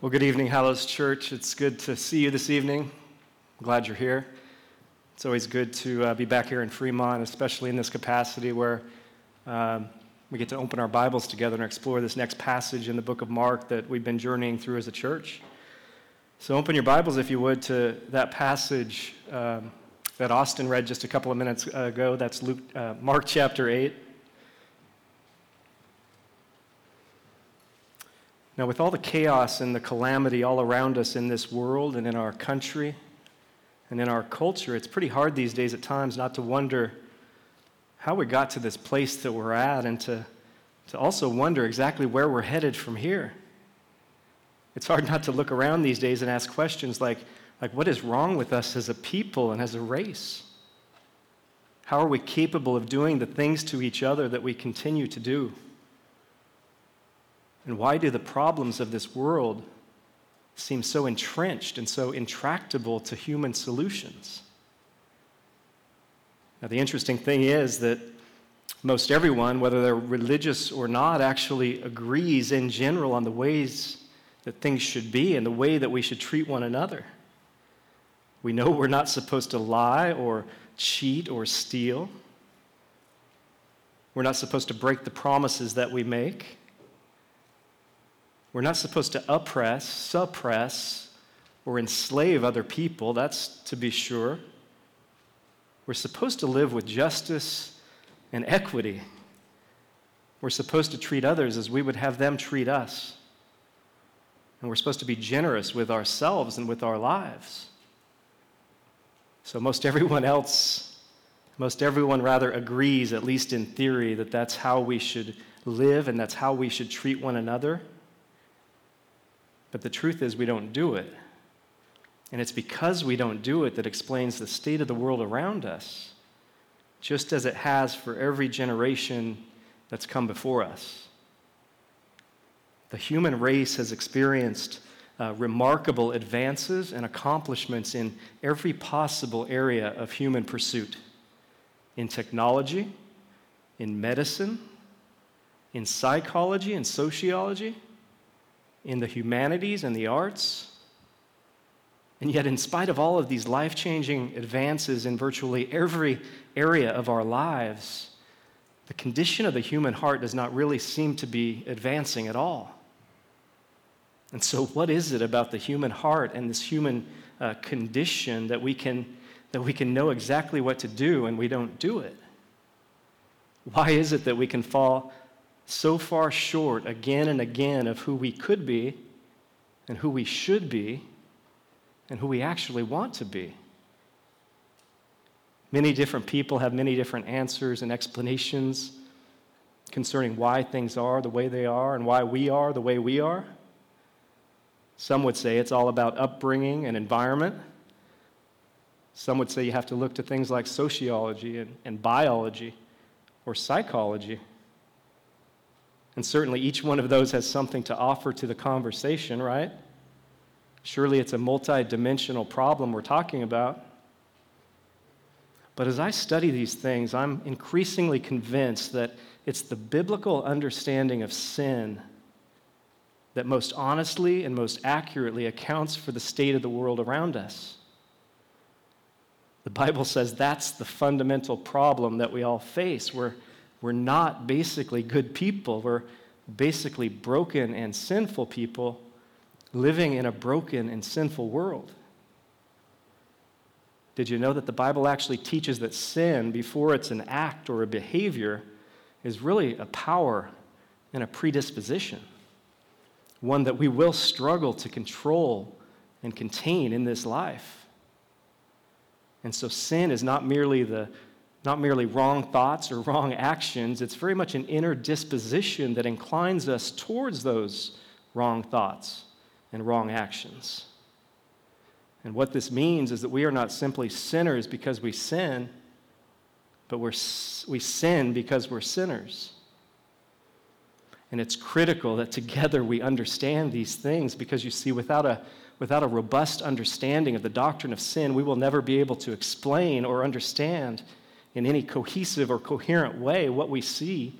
Well, good evening, Hallows Church. It's good to see you this evening. I'm glad you're here. It's always good to uh, be back here in Fremont, especially in this capacity where um, we get to open our Bibles together and explore this next passage in the book of Mark that we've been journeying through as a church. So, open your Bibles, if you would, to that passage um, that Austin read just a couple of minutes ago. That's Luke, uh, Mark chapter 8. Now, with all the chaos and the calamity all around us in this world and in our country and in our culture, it's pretty hard these days at times not to wonder how we got to this place that we're at and to, to also wonder exactly where we're headed from here. It's hard not to look around these days and ask questions like, like what is wrong with us as a people and as a race? How are we capable of doing the things to each other that we continue to do? And why do the problems of this world seem so entrenched and so intractable to human solutions? Now, the interesting thing is that most everyone, whether they're religious or not, actually agrees in general on the ways that things should be and the way that we should treat one another. We know we're not supposed to lie or cheat or steal. We're not supposed to break the promises that we make. We're not supposed to oppress, suppress, or enslave other people, that's to be sure. We're supposed to live with justice and equity. We're supposed to treat others as we would have them treat us. And we're supposed to be generous with ourselves and with our lives. So, most everyone else, most everyone rather agrees, at least in theory, that that's how we should live and that's how we should treat one another. But the truth is, we don't do it. And it's because we don't do it that explains the state of the world around us, just as it has for every generation that's come before us. The human race has experienced uh, remarkable advances and accomplishments in every possible area of human pursuit in technology, in medicine, in psychology and sociology in the humanities and the arts. And yet, in spite of all of these life changing advances in virtually every area of our lives, the condition of the human heart does not really seem to be advancing at all. And so, what is it about the human heart and this human uh, condition that we, can, that we can know exactly what to do and we don't do it? Why is it that we can fall so far short again and again of who we could be and who we should be and who we actually want to be. Many different people have many different answers and explanations concerning why things are the way they are and why we are the way we are. Some would say it's all about upbringing and environment. Some would say you have to look to things like sociology and, and biology or psychology. And certainly each one of those has something to offer to the conversation, right? Surely it's a multi-dimensional problem we're talking about. But as I study these things, I'm increasingly convinced that it's the biblical understanding of sin that most honestly and most accurately accounts for the state of the world around us. The Bible says that's the fundamental problem that we all face. We're we're not basically good people. We're basically broken and sinful people living in a broken and sinful world. Did you know that the Bible actually teaches that sin, before it's an act or a behavior, is really a power and a predisposition? One that we will struggle to control and contain in this life. And so sin is not merely the not merely wrong thoughts or wrong actions, it's very much an inner disposition that inclines us towards those wrong thoughts and wrong actions. And what this means is that we are not simply sinners because we sin, but we're, we sin because we're sinners. And it's critical that together we understand these things because you see, without a, without a robust understanding of the doctrine of sin, we will never be able to explain or understand in any cohesive or coherent way what we see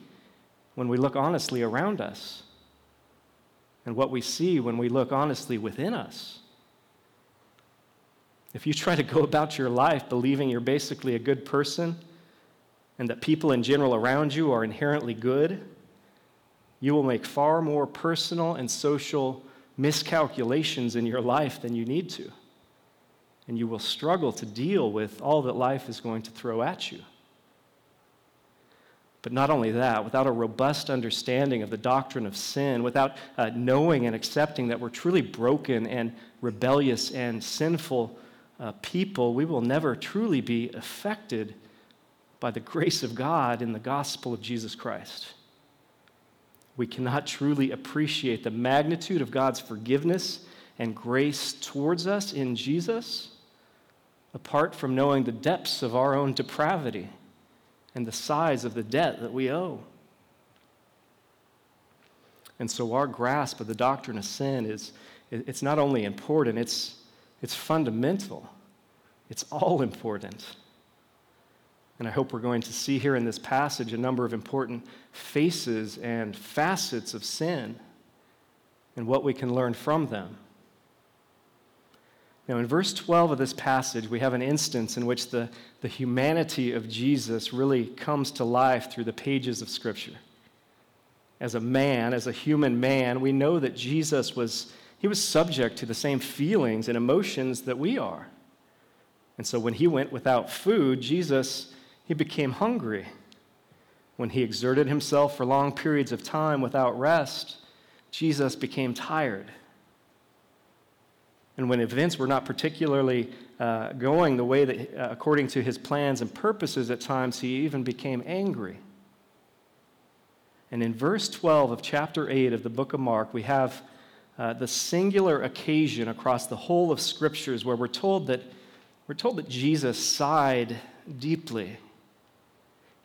when we look honestly around us. and what we see when we look honestly within us. If you try to go about your life believing you're basically a good person and that people in general around you are inherently good, you will make far more personal and social miscalculations in your life than you need to. And you will struggle to deal with all that life is going to throw at you. But not only that, without a robust understanding of the doctrine of sin, without uh, knowing and accepting that we're truly broken and rebellious and sinful uh, people, we will never truly be affected by the grace of God in the gospel of Jesus Christ. We cannot truly appreciate the magnitude of God's forgiveness and grace towards us in Jesus apart from knowing the depths of our own depravity and the size of the debt that we owe. And so our grasp of the doctrine of sin is it's not only important, it's, it's fundamental. It's all important. And I hope we're going to see here in this passage a number of important faces and facets of sin and what we can learn from them. Now, in verse 12 of this passage, we have an instance in which the, the humanity of Jesus really comes to life through the pages of Scripture. As a man, as a human man, we know that Jesus was, he was subject to the same feelings and emotions that we are. And so when he went without food, Jesus he became hungry. When he exerted himself for long periods of time without rest, Jesus became tired. And when events were not particularly uh, going the way that, uh, according to his plans and purposes, at times he even became angry. And in verse 12 of chapter 8 of the book of Mark, we have uh, the singular occasion across the whole of scriptures where we're told that, we're told that Jesus sighed deeply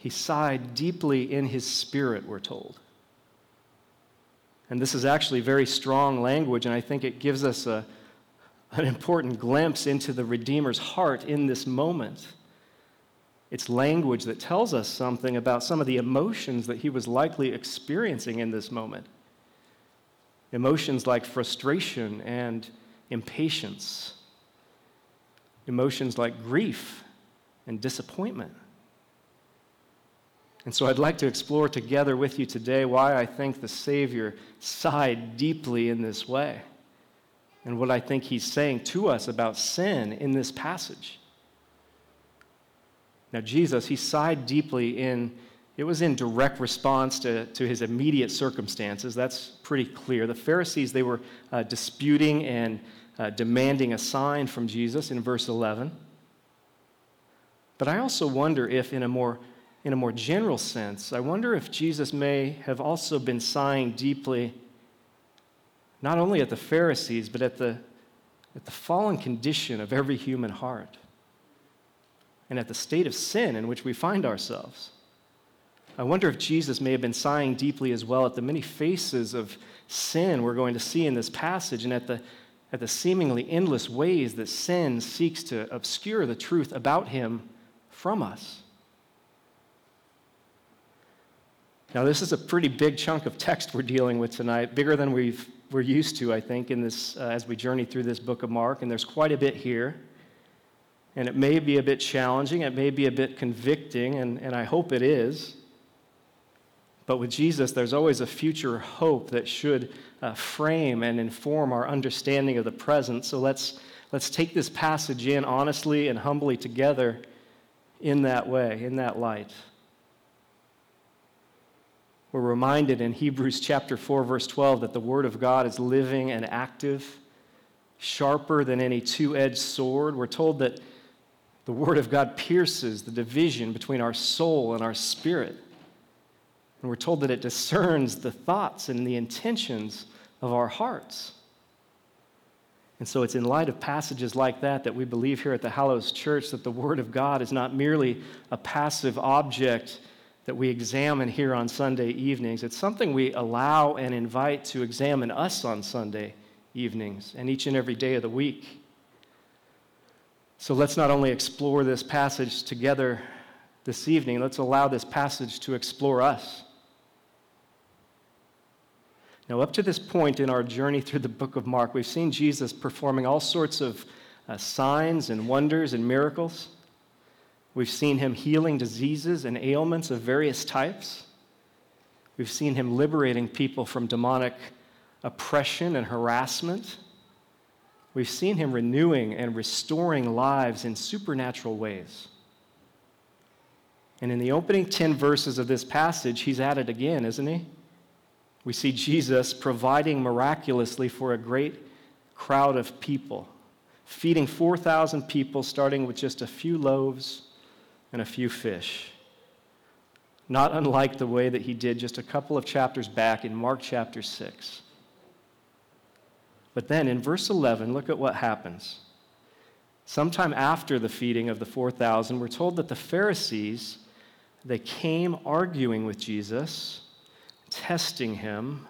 he sighed deeply in his spirit, we're told. And this is actually very strong language, and I think it gives us a, an important glimpse into the Redeemer's heart in this moment. It's language that tells us something about some of the emotions that he was likely experiencing in this moment. Emotions like frustration and impatience, emotions like grief and disappointment. And so I'd like to explore together with you today why I think the Savior sighed deeply in this way and what I think he's saying to us about sin in this passage. Now, Jesus, he sighed deeply in, it was in direct response to, to his immediate circumstances. That's pretty clear. The Pharisees, they were uh, disputing and uh, demanding a sign from Jesus in verse 11. But I also wonder if, in a more in a more general sense, I wonder if Jesus may have also been sighing deeply, not only at the Pharisees, but at the, at the fallen condition of every human heart and at the state of sin in which we find ourselves. I wonder if Jesus may have been sighing deeply as well at the many faces of sin we're going to see in this passage and at the, at the seemingly endless ways that sin seeks to obscure the truth about him from us. Now, this is a pretty big chunk of text we're dealing with tonight, bigger than we've, we're used to, I think, in this, uh, as we journey through this book of Mark, and there's quite a bit here. And it may be a bit challenging, it may be a bit convicting, and, and I hope it is. But with Jesus, there's always a future hope that should uh, frame and inform our understanding of the present. So let's, let's take this passage in honestly and humbly together in that way, in that light. We're reminded in Hebrews chapter 4 verse 12 that the word of God is living and active, sharper than any two-edged sword. We're told that the word of God pierces the division between our soul and our spirit. And we're told that it discerns the thoughts and the intentions of our hearts. And so it's in light of passages like that that we believe here at the Hallows Church that the Word of God is not merely a passive object that we examine here on Sunday evenings. It's something we allow and invite to examine us on Sunday evenings and each and every day of the week. So let's not only explore this passage together this evening, let's allow this passage to explore us. Now, up to this point in our journey through the book of Mark, we've seen Jesus performing all sorts of uh, signs and wonders and miracles. We've seen him healing diseases and ailments of various types. We've seen him liberating people from demonic oppression and harassment. We've seen him renewing and restoring lives in supernatural ways. And in the opening 10 verses of this passage, he's at it again, isn't he? We see Jesus providing miraculously for a great crowd of people, feeding 4,000 people, starting with just a few loaves and a few fish. Not unlike the way that he did just a couple of chapters back in Mark chapter 6. But then in verse 11, look at what happens. Sometime after the feeding of the 4,000, we're told that the Pharisees, they came arguing with Jesus, testing him,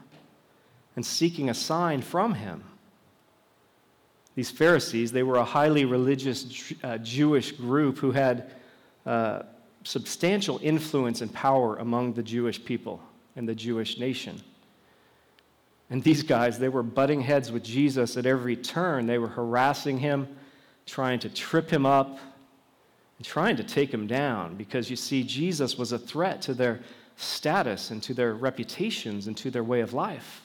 and seeking a sign from him. These Pharisees, they were a highly religious uh, Jewish group who had uh, substantial influence and power among the Jewish people and the Jewish nation. And these guys, they were butting heads with Jesus at every turn. They were harassing him, trying to trip him up, and trying to take him down because you see, Jesus was a threat to their status and to their reputations and to their way of life.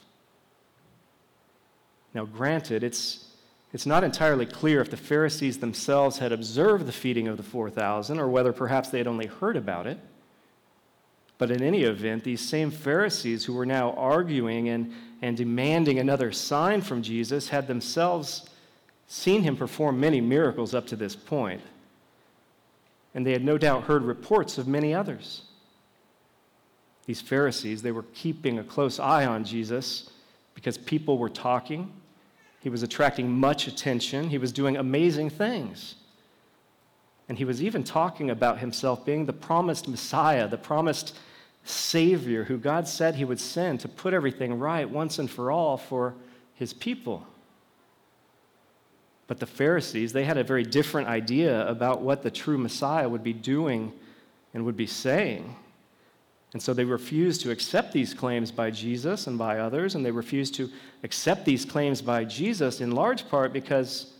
Now, granted, it's, it's not entirely clear if the Pharisees themselves had observed the feeding of the 4,000 or whether perhaps they had only heard about it. But in any event, these same Pharisees who were now arguing and, and demanding another sign from Jesus had themselves seen him perform many miracles up to this point. And they had no doubt heard reports of many others. These Pharisees, they were keeping a close eye on Jesus because people were talking. He was attracting much attention. He was doing amazing things. And he was even talking about himself being the promised Messiah, the promised Savior who God said He would send to put everything right once and for all for His people. But the Pharisees, they had a very different idea about what the true Messiah would be doing and would be saying. And so they refused to accept these claims by Jesus and by others, and they refused to accept these claims by Jesus in large part because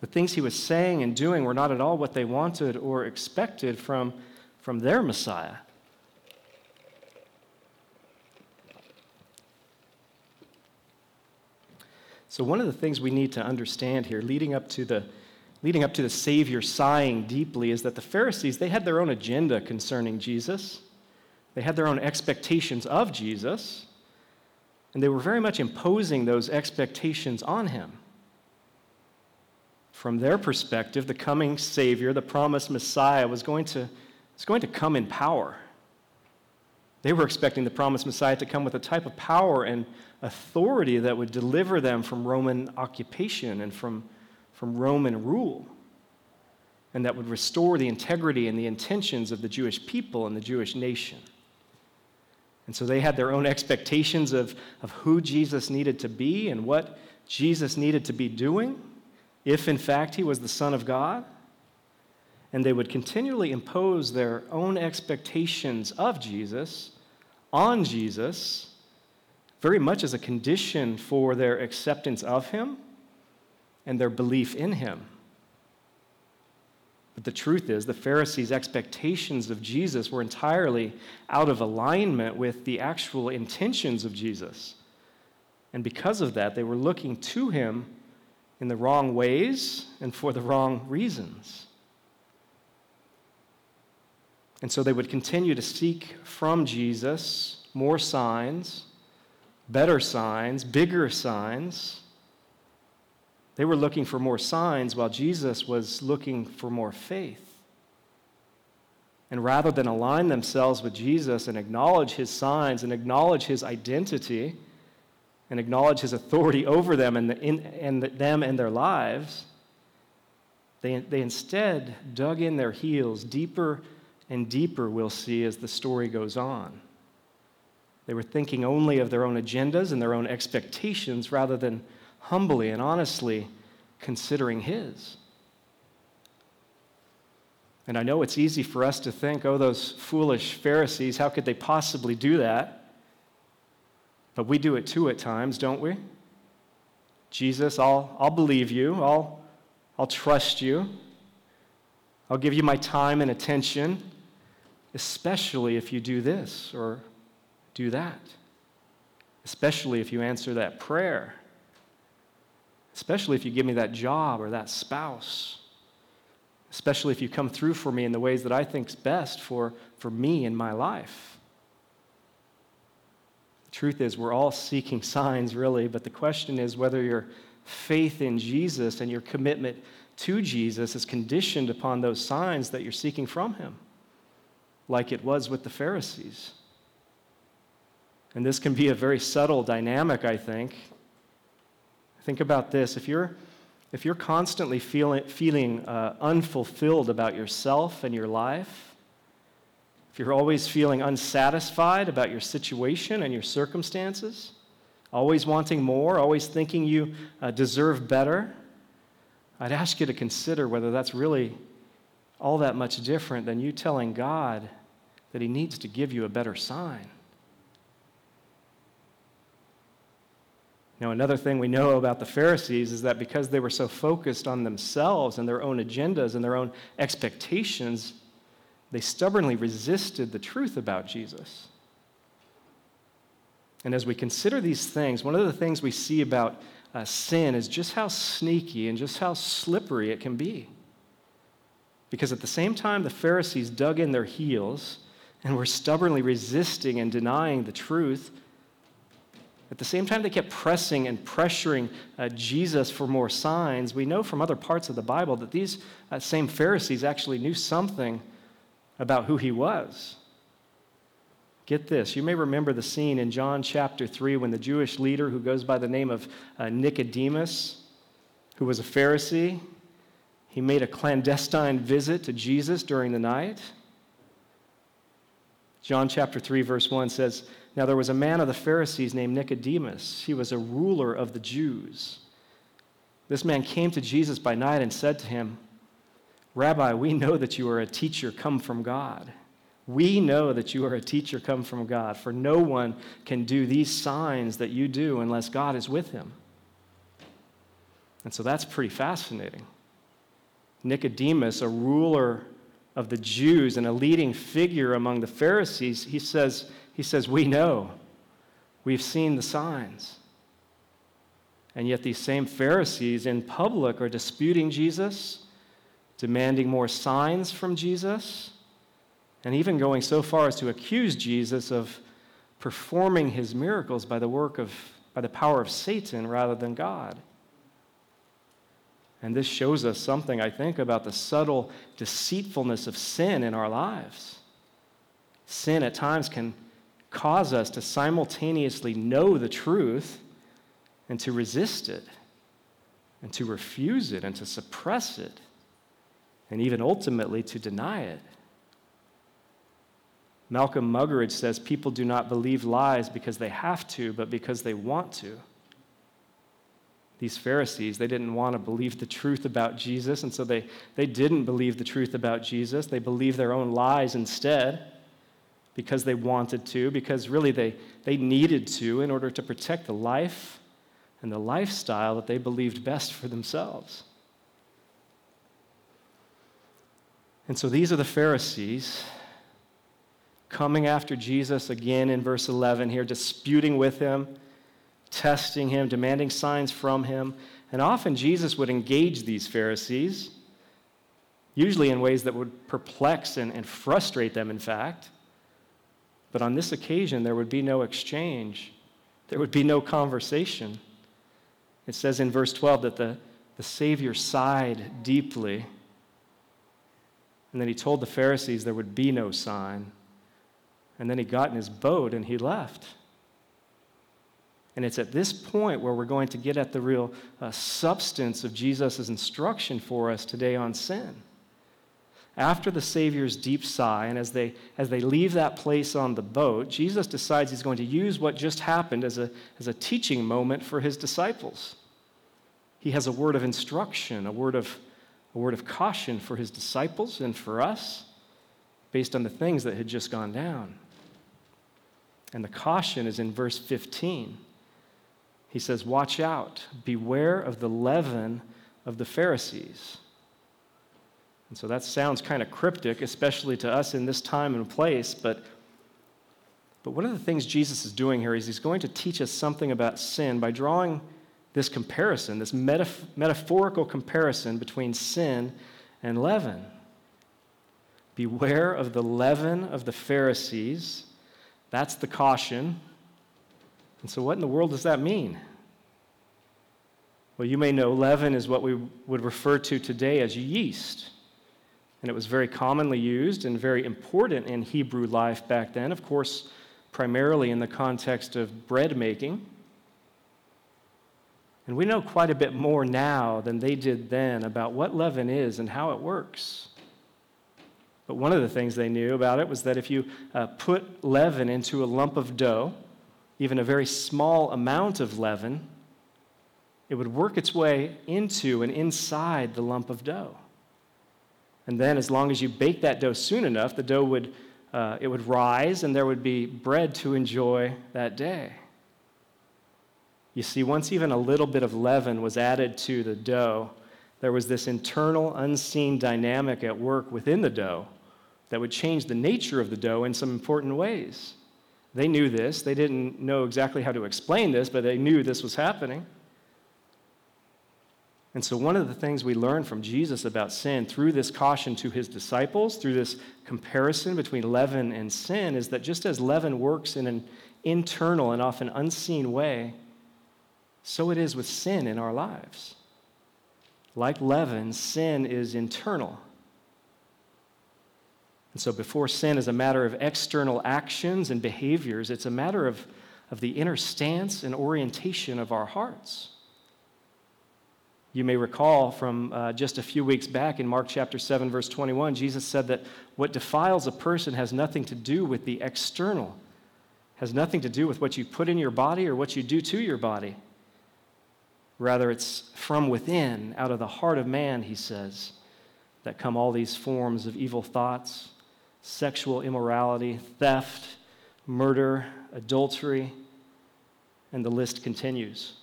the things he was saying and doing were not at all what they wanted or expected from, from their Messiah. So one of the things we need to understand here, leading up to the leading up to the Savior sighing deeply, is that the Pharisees they had their own agenda concerning Jesus. They had their own expectations of Jesus, and they were very much imposing those expectations on him. From their perspective, the coming Savior, the promised Messiah, was going to, was going to come in power. They were expecting the promised Messiah to come with a type of power and authority that would deliver them from Roman occupation and from, from Roman rule, and that would restore the integrity and the intentions of the Jewish people and the Jewish nation. And so they had their own expectations of, of who Jesus needed to be and what Jesus needed to be doing, if in fact he was the Son of God. And they would continually impose their own expectations of Jesus on Jesus very much as a condition for their acceptance of him and their belief in him. But the truth is, the Pharisees' expectations of Jesus were entirely out of alignment with the actual intentions of Jesus. And because of that, they were looking to him in the wrong ways and for the wrong reasons. And so they would continue to seek from Jesus more signs better signs, bigger signs. They were looking for more signs while Jesus was looking for more faith. And rather than align themselves with Jesus and acknowledge his signs and acknowledge his identity and acknowledge his authority over them and, the, in, and the, them and their lives, they, they instead dug in their heels deeper and deeper, we'll see as the story goes on. They were thinking only of their own agendas and their own expectations rather than humbly and honestly considering His. And I know it's easy for us to think, oh, those foolish Pharisees, how could they possibly do that? But we do it too at times, don't we? Jesus, I'll, I'll believe you. I'll, I'll trust you. I'll give you my time and attention, especially if you do this or do that. Especially if you answer that prayer. Especially if you give me that job or that spouse. Especially if you come through for me in the ways that I think's best for, for me in my life. The truth is, we're all seeking signs, really, but the question is whether your faith in Jesus and your commitment to Jesus is conditioned upon those signs that you're seeking from Him, like it was with the Pharisees. And this can be a very subtle dynamic, I think. Think about this. If you're, if you're constantly feeling, feeling uh, unfulfilled about yourself and your life, if you're always feeling unsatisfied about your situation and your circumstances, always wanting more, always thinking you uh, deserve better, I'd ask you to consider whether that's really all that much different than you telling God that He needs to give you a better sign. Now, another thing we know about the Pharisees is that because they were so focused on themselves and their own agendas and their own expectations, they stubbornly resisted the truth about Jesus. And as we consider these things, one of the things we see about uh, sin is just how sneaky and just how slippery it can be. Because at the same time, the Pharisees dug in their heels and were stubbornly resisting and denying the truth. At the same time, they kept pressing and pressuring uh, Jesus for more signs. We know from other parts of the Bible that these uh, same Pharisees actually knew something about who he was. Get this. You may remember the scene in John chapter 3 when the Jewish leader who goes by the name of uh, Nicodemus, who was a Pharisee, he made a clandestine visit to Jesus during the night. John chapter 3, verse 1 says, Now there was a man of the Pharisees named Nicodemus. He was a ruler of the Jews. This man came to Jesus by night and said to him, Rabbi, we know that you are a teacher come from God. We know that you are a teacher come from God, for no one can do these signs that you do unless God is with him. And so that's pretty fascinating. Nicodemus, a ruler of the Jews and a leading figure among the Pharisees, he says, he says, We know. We've seen the signs. And yet, these same Pharisees in public are disputing Jesus, demanding more signs from Jesus and even going so far as to accuse Jesus of performing his miracles by the work of by the power of Satan rather than God. And this shows us something, I think, about the subtle deceitfulness of sin in our lives. Sin at times can cause us to simultaneously know the truth and to resist it, and to refuse it, and to suppress it, and even ultimately to deny it. Malcolm Muggeridge says people do not believe lies because they have to, but because they want to. These Pharisees, they didn't want to believe the truth about Jesus, and so they, they didn't believe the truth about Jesus. They believed their own lies instead because they wanted to, because really they, they needed to in order to protect the life and the lifestyle that they believed best for themselves. And so these are the Pharisees coming after Jesus again in verse 11 here, disputing with him, testing him, demanding signs from him. And often Jesus would engage these Pharisees, usually in ways that would perplex and, and frustrate them, in fact. But on this occasion, there would be no exchange, there would be no conversation. It says in verse 12 that the, the Savior sighed deeply. And then he told the Pharisees there would be no sign. And then he got in his boat and he left. And it's at this point where we're going to get at the real uh, substance of Jesus' instruction for us today on sin. After the Savior's deep sigh, and as they, as they leave that place on the boat, Jesus decides he's going to use what just happened as a, as a teaching moment for his disciples. He has a word of instruction, a word of, a word of caution for his disciples and for us based on the things that had just gone down. And the caution is in verse 15. He says, Watch out, beware of the leaven of the Pharisees. And so that sounds kind of cryptic, especially to us in this time and place, but, but one of the things Jesus is doing here is he's going to teach us something about sin by drawing this comparison, this metaphorical comparison between sin and leaven. Beware of the leaven of the Pharisees. That's the caution. And so, what in the world does that mean? Well, you may know leaven is what we would refer to today as yeast. And it was very commonly used and very important in Hebrew life back then, of course, primarily in the context of bread making. And we know quite a bit more now than they did then about what leaven is and how it works. But one of the things they knew about it was that if you uh, put leaven into a lump of dough, even a very small amount of leaven, it would work its way into and inside the lump of dough. And then, as long as you bake that dough soon enough, the dough would, uh, it would rise and there would be bread to enjoy that day. You see, once even a little bit of leaven was added to the dough, there was this internal, unseen dynamic at work within the dough that would change the nature of the dough in some important ways. They knew this. They didn't know exactly how to explain this, but they knew this was happening. And so, one of the things we learn from Jesus about sin through this caution to his disciples, through this comparison between leaven and sin, is that just as leaven works in an internal and often unseen way, so it is with sin in our lives. Like leaven, sin is internal. And so, before sin is a matter of external actions and behaviors, it's a matter of, of the inner stance and orientation of our hearts. You may recall from uh, just a few weeks back in Mark chapter 7, verse 21, Jesus said that what defiles a person has nothing to do with the external, has nothing to do with what you put in your body or what you do to your body. Rather, it's from within, out of the heart of man, he says, that come all these forms of evil thoughts, sexual immorality, theft, murder, adultery, and the list continues.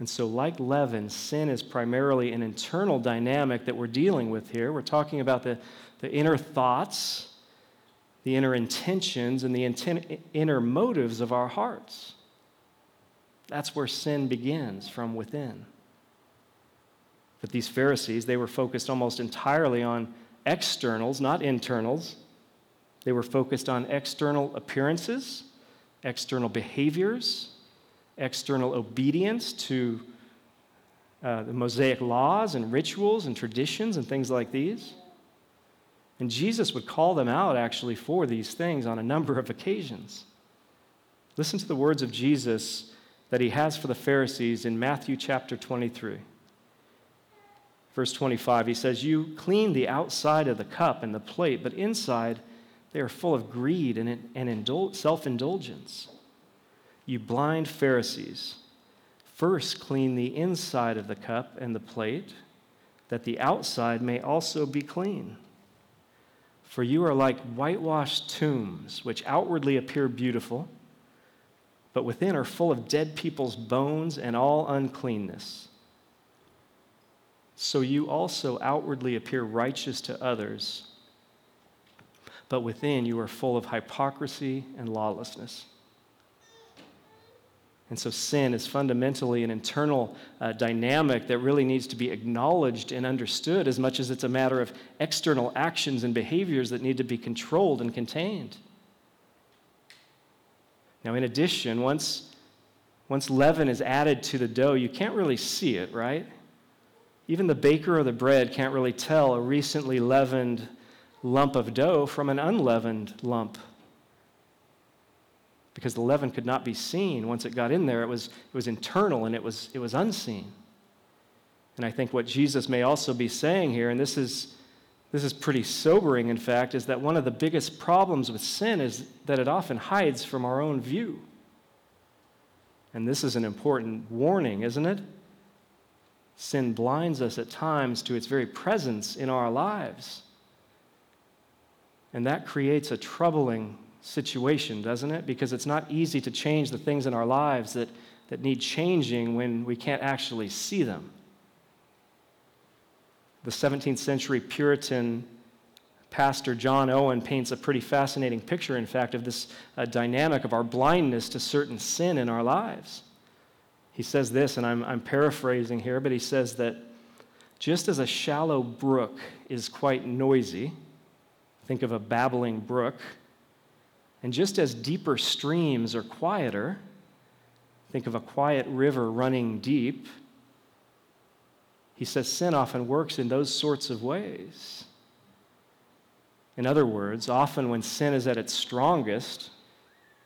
And so, like leaven, sin is primarily an internal dynamic that we're dealing with here. We're talking about the, the inner thoughts, the inner intentions, and the inten- inner motives of our hearts. That's where sin begins from within. But these Pharisees, they were focused almost entirely on externals, not internals. They were focused on external appearances, external behaviors, external obedience to uh, the Mosaic laws and rituals and traditions and things like these. And Jesus would call them out actually for these things on a number of occasions. Listen to the words of Jesus that he has for the Pharisees in Matthew chapter 23. Verse 25, he says, You clean the outside of the cup and the plate, but inside they are full of greed and, and indul- self indulgence. You blind Pharisees, first clean the inside of the cup and the plate, that the outside may also be clean. For you are like whitewashed tombs, which outwardly appear beautiful, but within are full of dead people's bones and all uncleanness. So you also outwardly appear righteous to others, but within you are full of hypocrisy and lawlessness. And so sin is fundamentally an internal uh, dynamic that really needs to be acknowledged and understood as much as it's a matter of external actions and behaviors that need to be controlled and contained. Now, in addition, once, once leaven is added to the dough, you can't really see it, right? Even the baker of the bread can't really tell a recently leavened lump of dough from an unleavened lump because the leaven could not be seen once it got in there. It was, it was internal and it was, it was unseen. And I think what Jesus may also be saying here, and this is, this is pretty sobering, in fact, is that one of the biggest problems with sin is that it often hides from our own view. And this is an important warning, isn't it? Sin blinds us at times to its very presence in our lives. And that creates a troubling situation, doesn't it? Because it's not easy to change the things in our lives that, that need changing when we can't actually see them. The 17th century Puritan pastor John Owen paints a pretty fascinating picture, in fact, of this uh, dynamic of our blindness to certain sin in our lives. He says this, and I'm, I'm paraphrasing here, but he says that just as a shallow brook is quite noisy, think of a babbling brook, and just as deeper streams are quieter, think of a quiet river running deep, he says sin often works in those sorts of ways. In other words, often when sin is at its strongest,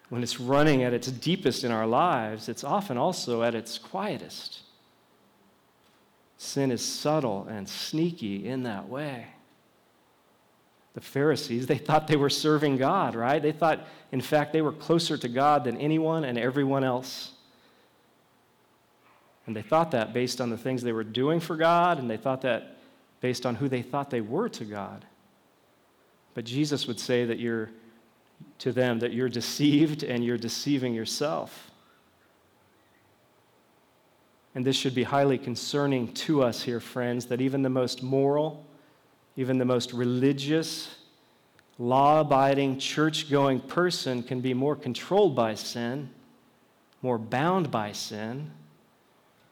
when it's running at its deepest in our lives, it's often also at its quietest. Sin is subtle and sneaky in that way. The Pharisees, they thought they were serving God, right? They thought, in fact, they were closer to God than anyone and everyone else. And they thought that based on the things they were doing for God, and they thought that based on who they thought they were to God. But Jesus would say that you're to them that you're deceived and you're deceiving yourself. And this should be highly concerning to us here, friends, that even the most moral, even the most religious, law abiding, church going person can be more controlled by sin, more bound by sin,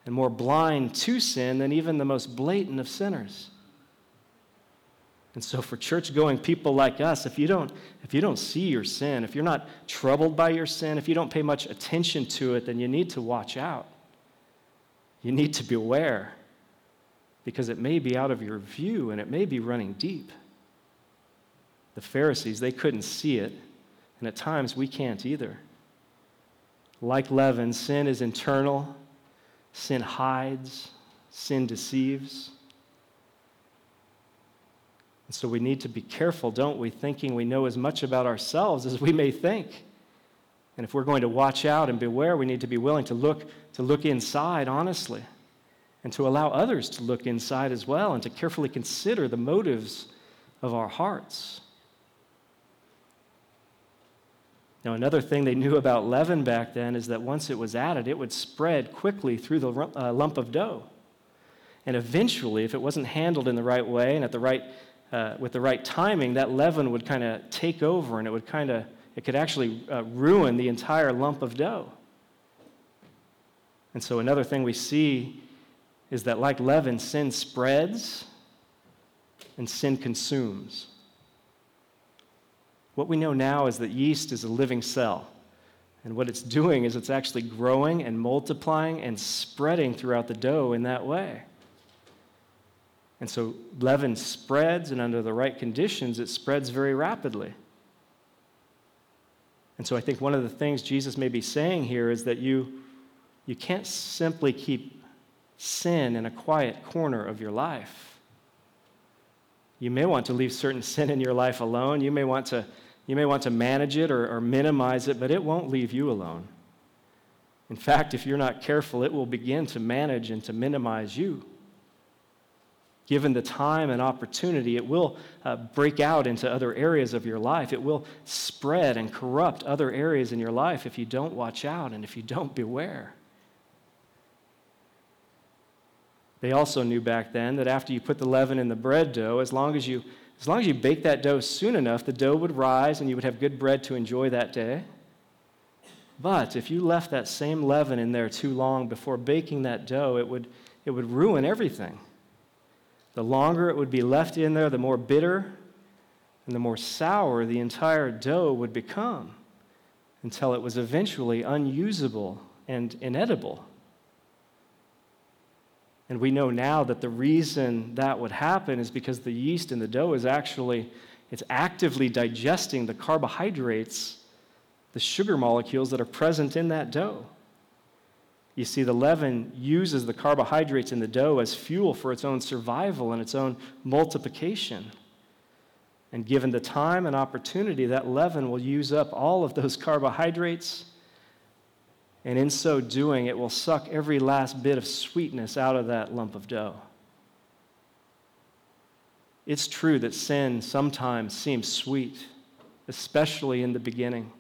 and more blind to sin than even the most blatant of sinners. And so, for church going people like us, if you, don't, if you don't see your sin, if you're not troubled by your sin, if you don't pay much attention to it, then you need to watch out. You need to beware because it may be out of your view and it may be running deep. The Pharisees, they couldn't see it, and at times we can't either. Like leaven, sin is internal, sin hides, sin deceives. And so we need to be careful, don't we, thinking we know as much about ourselves as we may think. And if we're going to watch out and beware, we need to be willing to look, to look inside honestly and to allow others to look inside as well and to carefully consider the motives of our hearts. Now, another thing they knew about leaven back then is that once it was added, it would spread quickly through the uh, lump of dough. And eventually, if it wasn't handled in the right way and at the right uh, with the right timing, that leaven would kind of take over and it would kind of, it could actually uh, ruin the entire lump of dough. And so, another thing we see is that, like leaven, sin spreads and sin consumes. What we know now is that yeast is a living cell. And what it's doing is it's actually growing and multiplying and spreading throughout the dough in that way. And so leaven spreads, and under the right conditions, it spreads very rapidly. And so I think one of the things Jesus may be saying here is that you, you can't simply keep sin in a quiet corner of your life. You may want to leave certain sin in your life alone. You may want to, you may want to manage it or, or minimize it, but it won't leave you alone. In fact, if you're not careful, it will begin to manage and to minimize you given the time and opportunity, it will uh, break out into other areas of your life. It will spread and corrupt other areas in your life if you don't watch out and if you don't beware. They also knew back then that after you put the leaven in the bread dough, as long as you as long as you bake that dough soon enough, the dough would rise and you would have good bread to enjoy that day. But if you left that same leaven in there too long before baking that dough, it would, it would ruin everything. The longer it would be left in there, the more bitter and the more sour the entire dough would become until it was eventually unusable and inedible. And we know now that the reason that would happen is because the yeast in the dough is actually it's actively digesting the carbohydrates, the sugar molecules that are present in that dough. You see, the leaven uses the carbohydrates in the dough as fuel for its own survival and its own multiplication. And given the time and opportunity, that leaven will use up all of those carbohydrates. And in so doing, it will suck every last bit of sweetness out of that lump of dough. It's true that sin sometimes seems sweet, especially in the beginning.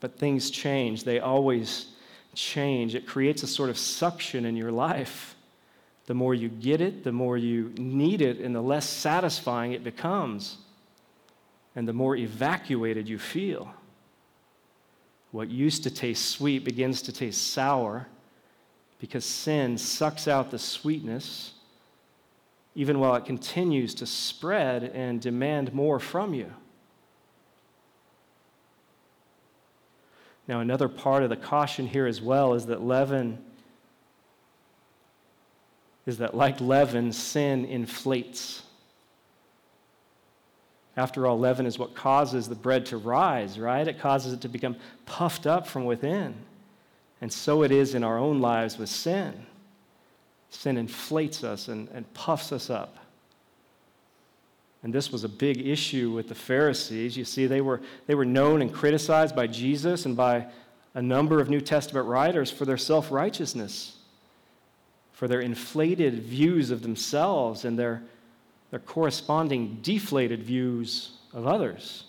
But things change, they always change. It creates a sort of suction in your life. The more you get it, the more you need it, and the less satisfying it becomes, and the more evacuated you feel. What used to taste sweet begins to taste sour because sin sucks out the sweetness, even while it continues to spread and demand more from you. Now, another part of the caution here as well is that leaven is that like leaven, sin inflates. After all, leaven is what causes the bread to rise, right? It causes it to become puffed up from within. And so it is in our own lives with sin. Sin inflates us and, and puffs us up. And this was a big issue with the Pharisees. You see, they were, they were known and criticized by Jesus and by a number of New Testament writers for their self righteousness, for their inflated views of themselves and their, their corresponding deflated views of others.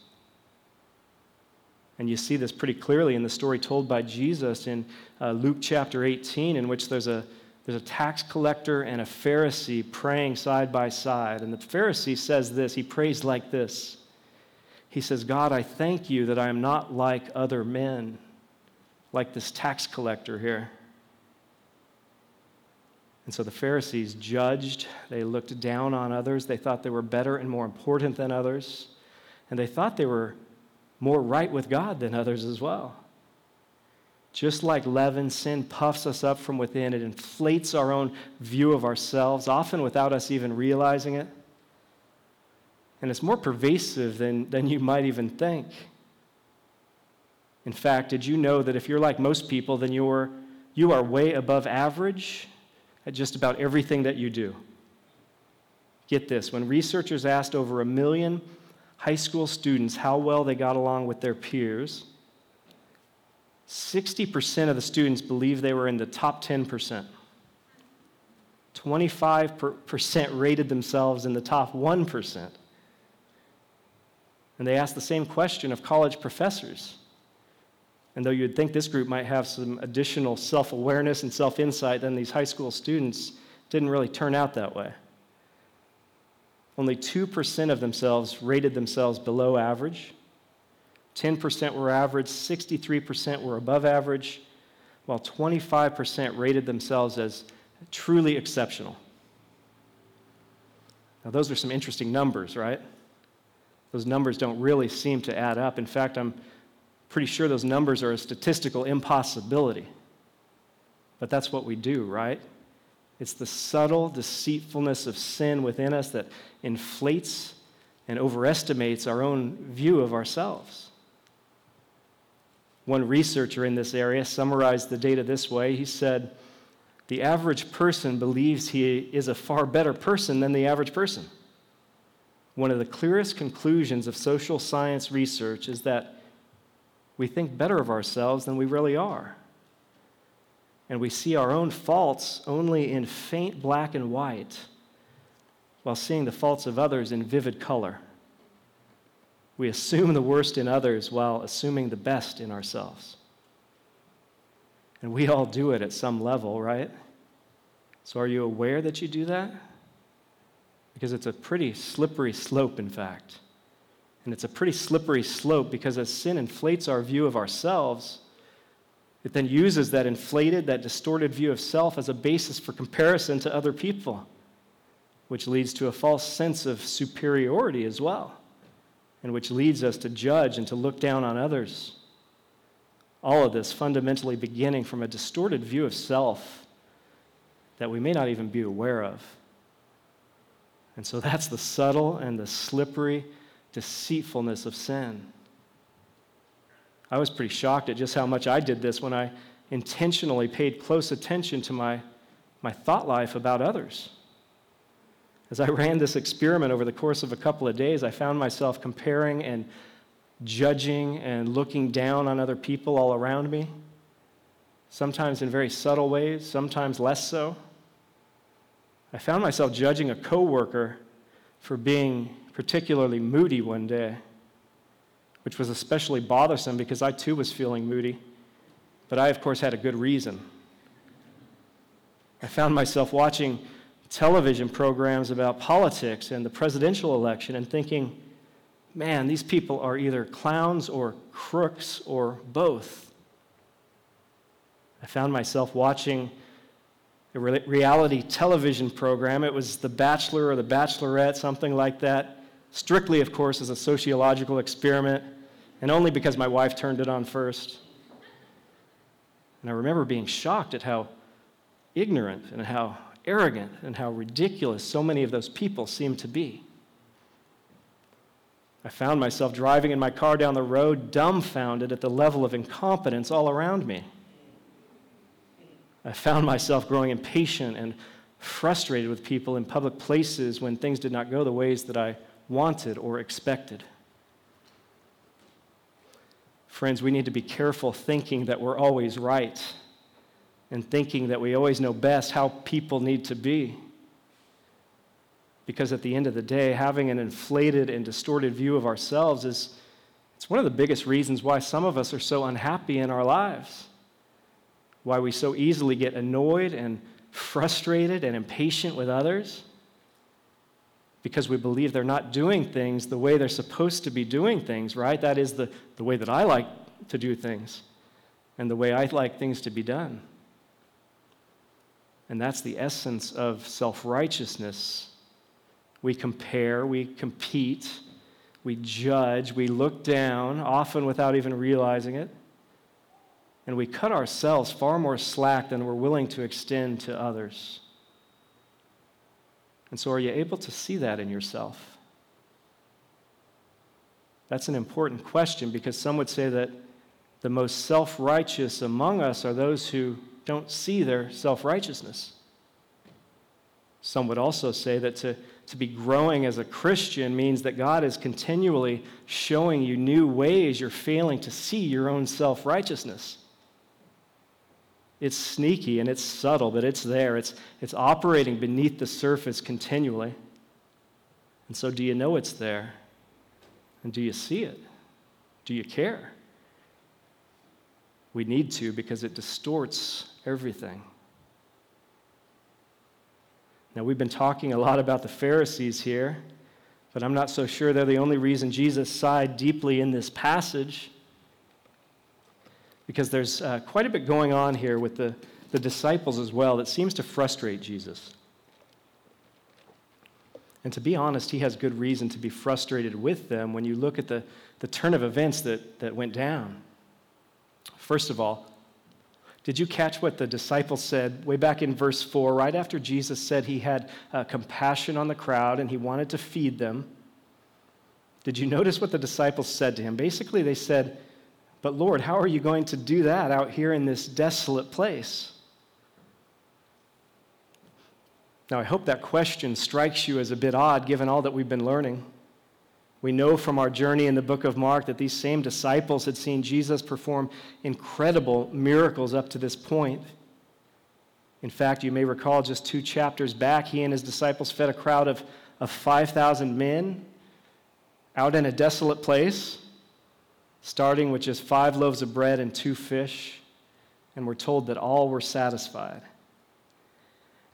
And you see this pretty clearly in the story told by Jesus in uh, Luke chapter 18, in which there's a, there's a tax collector and a Pharisee praying side by side. And the Pharisee says this he prays like this He says, God, I thank you that I am not like other men, like this tax collector here. And so the Pharisees judged, they looked down on others, they thought they were better and more important than others, and they thought they were more right with God than others as well. Just like leaven, sin puffs us up from within. It inflates our own view of ourselves, often without us even realizing it. And it's more pervasive than, than you might even think. In fact, did you know that if you're like most people, then you're, you are way above average at just about everything that you do? Get this when researchers asked over a million high school students how well they got along with their peers, 60% of the students believed they were in the top 10%. 25% rated themselves in the top 1%. And they asked the same question of college professors. And though you'd think this group might have some additional self awareness and self insight than these high school students, didn't really turn out that way. Only 2% of themselves rated themselves below average. 10% were average, 63% were above average, while 25% rated themselves as truly exceptional. Now, those are some interesting numbers, right? Those numbers don't really seem to add up. In fact, I'm pretty sure those numbers are a statistical impossibility. But that's what we do, right? It's the subtle deceitfulness of sin within us that inflates and overestimates our own view of ourselves. One researcher in this area summarized the data this way. He said, The average person believes he is a far better person than the average person. One of the clearest conclusions of social science research is that we think better of ourselves than we really are and we see our own faults only in faint black and white, while seeing the faults of others in vivid color. We assume the worst in others while assuming the best in ourselves. And we all do it at some level, right? So, are you aware that you do that? Because it's a pretty slippery slope, in fact. And it's a pretty slippery slope because as sin inflates our view of ourselves, it then uses that inflated, that distorted view of self as a basis for comparison to other people, which leads to a false sense of superiority as well, and which leads us to judge and to look down on others. All of this fundamentally beginning from a distorted view of self that we may not even be aware of. And so that's the subtle and the slippery deceitfulness of sin. I was pretty shocked at just how much I did this when I intentionally paid close attention to my, my thought life about others. As I ran this experiment over the course of a couple of days, I found myself comparing and judging and looking down on other people all around me, sometimes in very subtle ways, sometimes less so. I found myself judging a coworker for being particularly moody one day. which was especially bothersome because I too was feeling moody. But I, of course, had a good reason. I found myself watching television programs about politics and the presidential election and thinking, man, these people are either clowns or crooks or both. I found myself watching a reality television program. It was The Bachelor or The Bachelorette, something like that. Strictly, of course, as a sociological experiment, and only because my wife turned it on first. And I remember being shocked at how ignorant and how arrogant and how ridiculous so many of those people seemed to be. I found myself driving in my car down the road, dumbfounded at the level of incompetence all around me. I found myself growing impatient and frustrated with people in public places when things did not go the ways that I wanted or expected. Friends, we need to be careful thinking that we're always right and thinking that we always know best how people need to be. Because at the end of the day, having an inflated and distorted view of ourselves is it's one of the biggest reasons why some of us are so unhappy in our lives. Why we so easily get annoyed and frustrated and impatient with others. Because we believe they're not doing things the way they're supposed to be doing things, right? That is the, the way that I like to do things and the way I like things to be done. And that's the essence of self righteousness. We compare, we compete, we judge, we look down, often without even realizing it. And we cut ourselves far more slack than we're willing to extend to others. And so, are you able to see that in yourself? That's an important question because some would say that the most self righteous among us are those who don't see their self righteousness. Some would also say that to, to be growing as a Christian means that God is continually showing you new ways you're failing to see your own self righteousness. It's sneaky and it's subtle, but it's there. It's, it's operating beneath the surface continually. And so, do you know it's there? And do you see it? Do you care? We need to because it distorts everything. Now, we've been talking a lot about the Pharisees here, but I'm not so sure they're the only reason Jesus sighed deeply in this passage, because there's uh, quite a bit going on here with the, the disciples as well that seems to frustrate Jesus. And to be honest, he has good reason to be frustrated with them when you look at the, the turn of events that, that went down. First of all, did you catch what the disciples said way back in verse 4, right after Jesus said he had uh, compassion on the crowd and he wanted to feed them? Did you notice what the disciples said to him? Basically, they said, But Lord, how are you going to do that out here in this desolate place? Now, I hope that question strikes you as a bit odd given all that we've been learning. We know from our journey in the book of Mark that these same disciples had seen Jesus perform incredible miracles up to this point. In fact, you may recall just two chapters back, he and his disciples fed a crowd of, of 5,000 men out in a desolate place, starting with just five loaves of bread and two fish, and we're told that all were satisfied.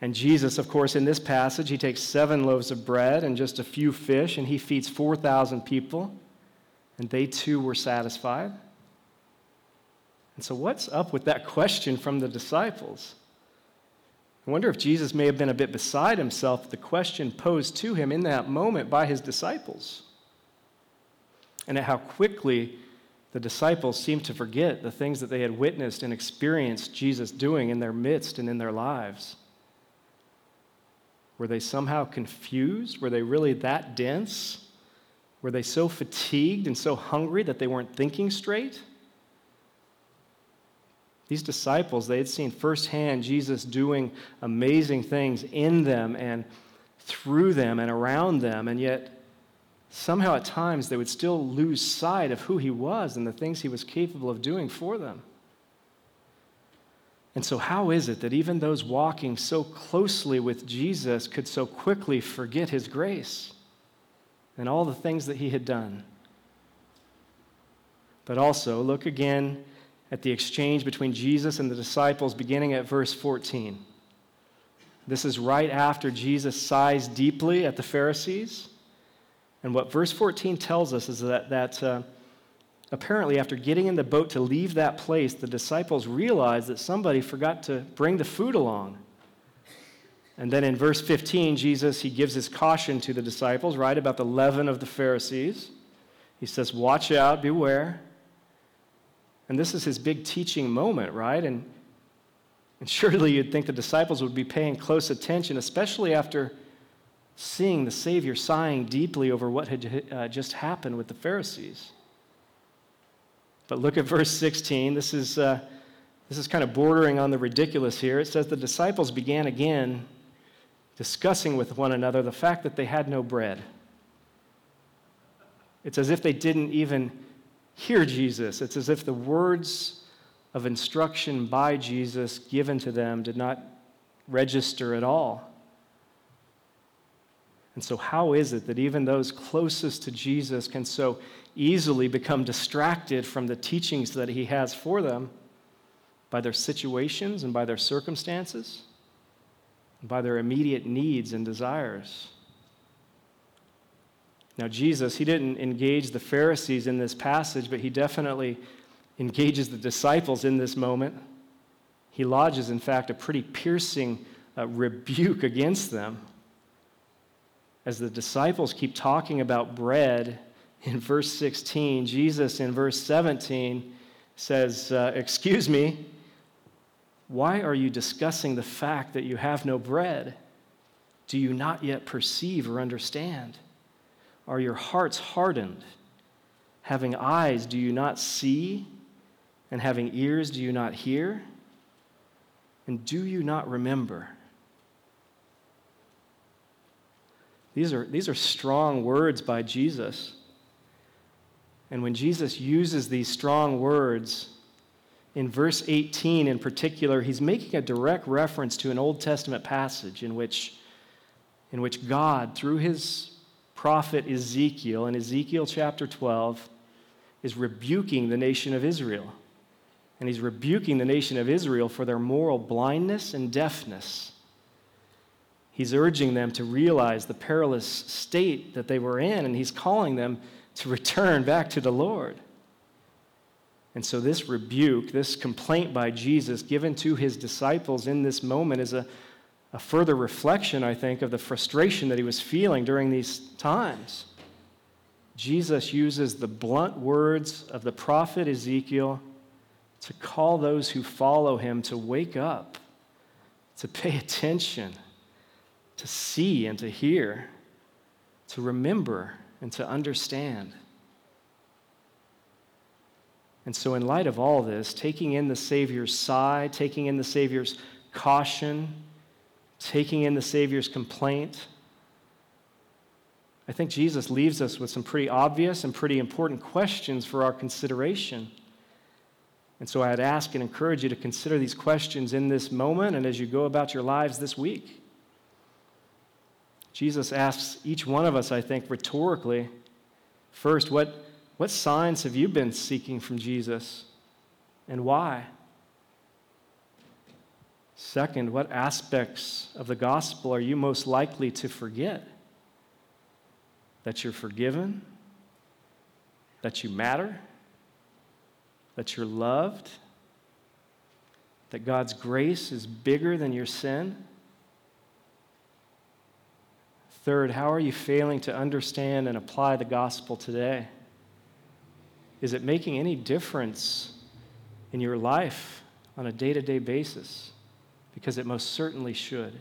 And Jesus, of course, in this passage, he takes seven loaves of bread and just a few fish, and he feeds 4,000 people, and they too were satisfied. And so, what's up with that question from the disciples? I wonder if Jesus may have been a bit beside himself the question posed to him in that moment by his disciples, and at how quickly the disciples seemed to forget the things that they had witnessed and experienced Jesus doing in their midst and in their lives. Were they somehow confused? Were they really that dense? Were they so fatigued and so hungry that they weren't thinking straight? These disciples, they had seen firsthand Jesus doing amazing things in them and through them and around them, and yet somehow at times they would still lose sight of who he was and the things he was capable of doing for them. And so, how is it that even those walking so closely with Jesus could so quickly forget his grace and all the things that he had done? But also, look again at the exchange between Jesus and the disciples beginning at verse 14. This is right after Jesus sighs deeply at the Pharisees. And what verse 14 tells us is that, that uh, apparently, after getting in the boat to leave that place, the disciples realized that somebody forgot to bring the food along. And then in verse 15, Jesus, he gives his caution to the disciples, right, about the leaven of the Pharisees. He says, Watch out, beware. And this is his big teaching moment, right? And, and surely you'd think the disciples would be paying close attention, especially after seeing the Savior sighing deeply over what had uh, just happened with the Pharisees. But look at verse 16. This is, uh, this is kind of bordering on the ridiculous here. It says, The disciples began again discussing with one another the fact that they had no bread. It's as if they didn't even hear Jesus. It's as if the words of instruction by Jesus given to them did not register at all. And so, how is it that even those closest to Jesus can so easily become distracted from the teachings that he has for them by their situations and by their circumstances, and by their immediate needs and desires? Now, Jesus, he didn't engage the Pharisees in this passage, but he definitely engages the disciples in this moment. He lodges, in fact, a pretty piercing uh, rebuke against them. As the disciples keep talking about bread in verse 16, Jesus in verse 17 says, uh, Excuse me, why are you discussing the fact that you have no bread? Do you not yet perceive or understand? Are your hearts hardened? Having eyes, do you not see? And having ears, do you not hear? And do you not remember? These are, these are strong words by Jesus. And when Jesus uses these strong words, in verse 18 in particular, he's making a direct reference to an Old Testament passage in which, in which God, through his prophet Ezekiel, in Ezekiel chapter 12, is rebuking the nation of Israel. And he's rebuking the nation of Israel for their moral blindness and deafness. He's urging them to realize the perilous state that they were in, and he's calling them to return back to the Lord. And so, this rebuke, this complaint by Jesus given to his disciples in this moment, is a, a further reflection, I think, of the frustration that he was feeling during these times. Jesus uses the blunt words of the prophet Ezekiel to call those who follow him to wake up, to pay attention, to see and to hear, to remember and to understand. And so, in light of all this, taking in the Savior's sigh, taking in the Savior's caution, taking in the Savior's complaint, I think Jesus leaves us with some pretty obvious and pretty important questions for our consideration. And so I'd ask and encourage you to consider these questions in this moment and as you go about your lives this week. Jesus asks each one of us, I think, rhetorically first, what, what signs have you been seeking from Jesus and why? Second, what aspects of the gospel are you most likely to forget? That you're forgiven, that you matter, that you're loved, that God's grace is bigger than your sin. Third, how are you failing to understand and apply the gospel today? Is it making any difference in your life on a day to day basis? because it most certainly should.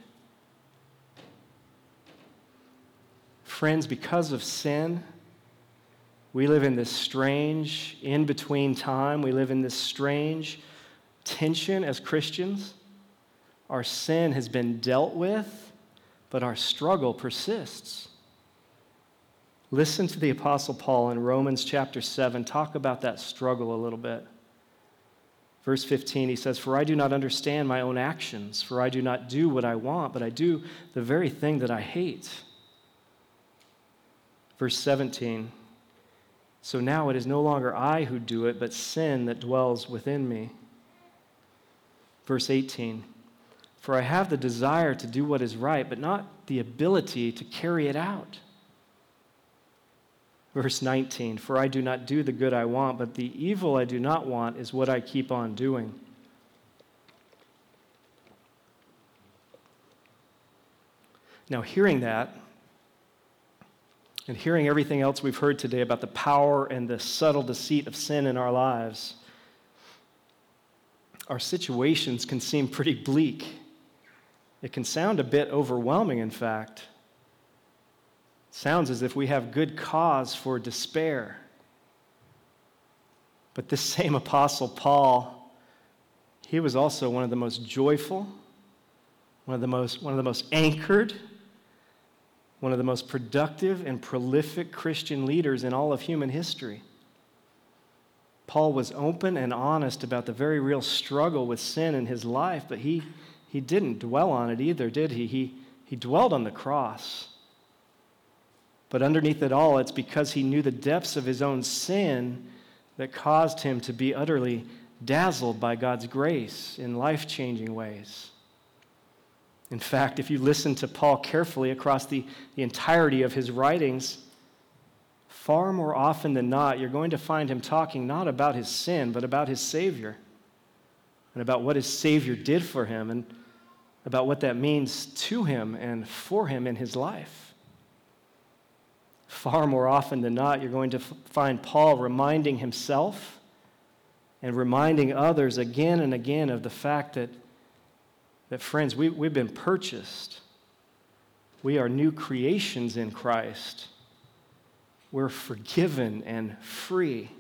Friends, because of sin, we live in this strange in between time. We live in this strange tension as Christians. Our sin has been dealt with, but our struggle persists. Listen to the Apostle Paul in Romans chapter 7 talk about that struggle a little bit. Verse 15, he says, For I do not understand my own actions, for I do not do what I want, but I do the very thing that I hate. Verse 17, So now it is no longer I who do it, but sin that dwells within me. Verse 18 For I have the desire to do what is right, but not the ability to carry it out. Verse 19 For I do not do the good I want, but the evil I do not want is what I keep on doing. Now, hearing that, and hearing everything else we've heard today about the power and the subtle deceit of sin in our lives, our situations can seem pretty bleak. It can sound a bit overwhelming, in fact. It sounds as if we have good cause for despair. But this same apostle, Paul, he was also one of the most joyful, one of the most, one of the most anchored, one of the most productive and prolific Christian leaders in all of human history. Paul was open and honest about the very real struggle with sin in his life, but he, he didn't dwell on it either, did he? he? He dwelled on the cross. But underneath it all, it's because he knew the depths of his own sin that caused him to be utterly dazzled by God's grace in life changing ways. In fact, if you listen to Paul carefully across the, the entirety of his writings, far more often than not, you're going to find him talking not about his sin, but about his Savior, and about what his Savior did for him, and about what that means to him and for him in his life. Far more often than not, you're going to f- find Paul reminding himself and reminding others again and again of the fact that that, friends, we, we've been purchased. We are new creations in Christ. We're forgiven and free.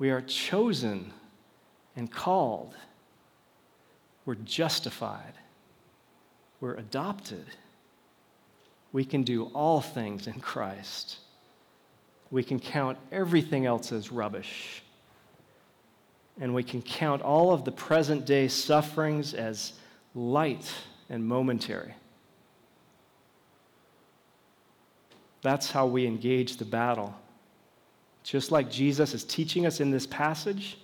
We are chosen and called. We're justified. We're adopted. We can do all things in Christ. We can count everything else as rubbish. And we can count all of the present day sufferings as light and momentary. That's how we engage the battle. Just like Jesus is teaching us in this passage,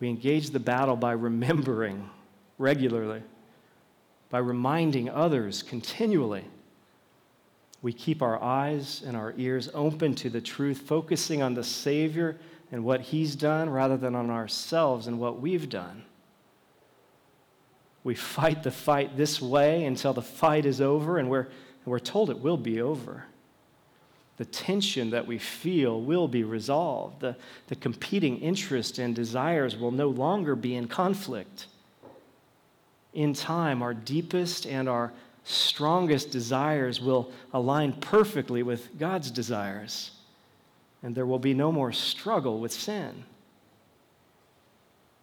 we engage the battle by remembering regularly, by reminding others continually. We keep our eyes and our ears open to the truth, focusing on the Savior and what He's done rather than on ourselves and what we've done. We fight the fight this way until the fight is over, and we're, and we're told it will be over. The tension that we feel will be resolved. The, the competing interests and desires will no longer be in conflict. In time, our deepest and our strongest desires will align perfectly with God's desires, and there will be no more struggle with sin.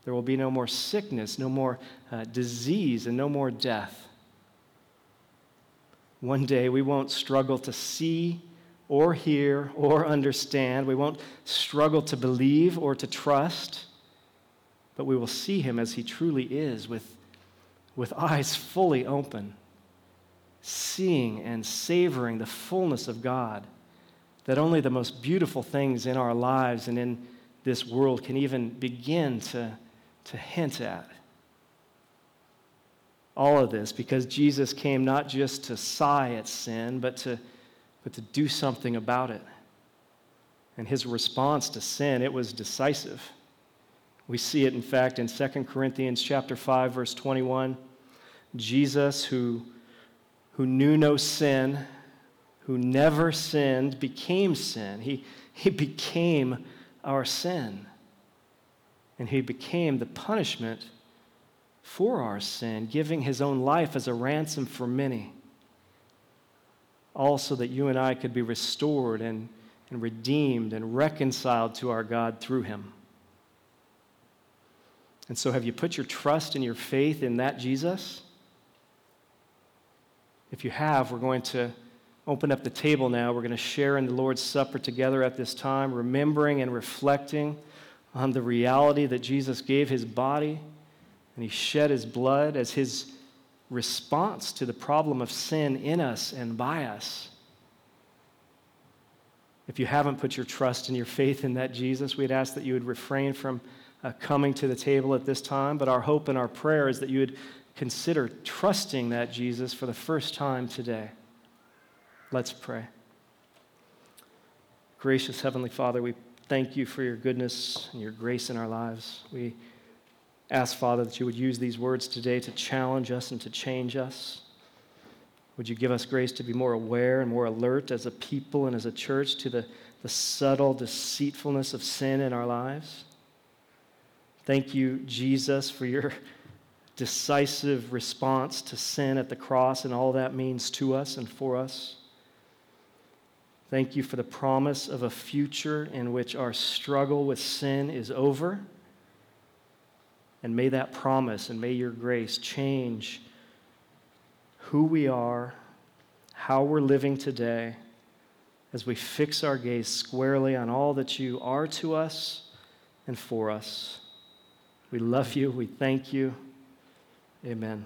There will be no more sickness, no more uh, disease, and no more death. One day we won't struggle to see or hear or understand. We won't struggle to believe or to trust, but we will see him as he truly is with, with eyes fully open, seeing and savoring the fullness of God that only the most beautiful things in our lives and in this world can even begin to to hint at. All of this because Jesus came not just to sigh at sin, but to, but to do something about it. And his response to sin, it was decisive. We see it, in fact, in 2 Corinthians chapter 5, verse 21. Jesus, who, who knew no sin, who never sinned, became sin. He, he became our sin and he became the punishment for our sin, giving his own life as a ransom for many. Also, that you and I could be restored and, and redeemed and reconciled to our God through him. And so, have you put your trust and your faith in that Jesus? If you have, we're going to open up the table now. We're going to share in the Lord's Supper together at this time, remembering and reflecting on the reality that Jesus gave his body and he shed his blood as his response to the problem of sin in us and by us. If you haven't put your trust and your faith in that Jesus, we'd ask that you would refrain from uh, coming to the table at this time. But our hope and our prayer is that you would consider trusting that Jesus for the first time today. Let's pray. Gracious Heavenly Father, we thank you for your goodness and your grace in our lives. We ask, Father, that you would use these words today to challenge us and to change us. Would you give us grace to be more aware and more alert as a people and as a church to the, the subtle deceitfulness of sin in our lives? Thank you, Jesus, for your decisive response to sin at the cross and all that means to us and for us. Thank you for the promise of a future in which our struggle with sin is over. And may that promise and may your grace change who we are, how we're living today, as we fix our gaze squarely on all that you are to us and for us. We love you. We thank you. Amen.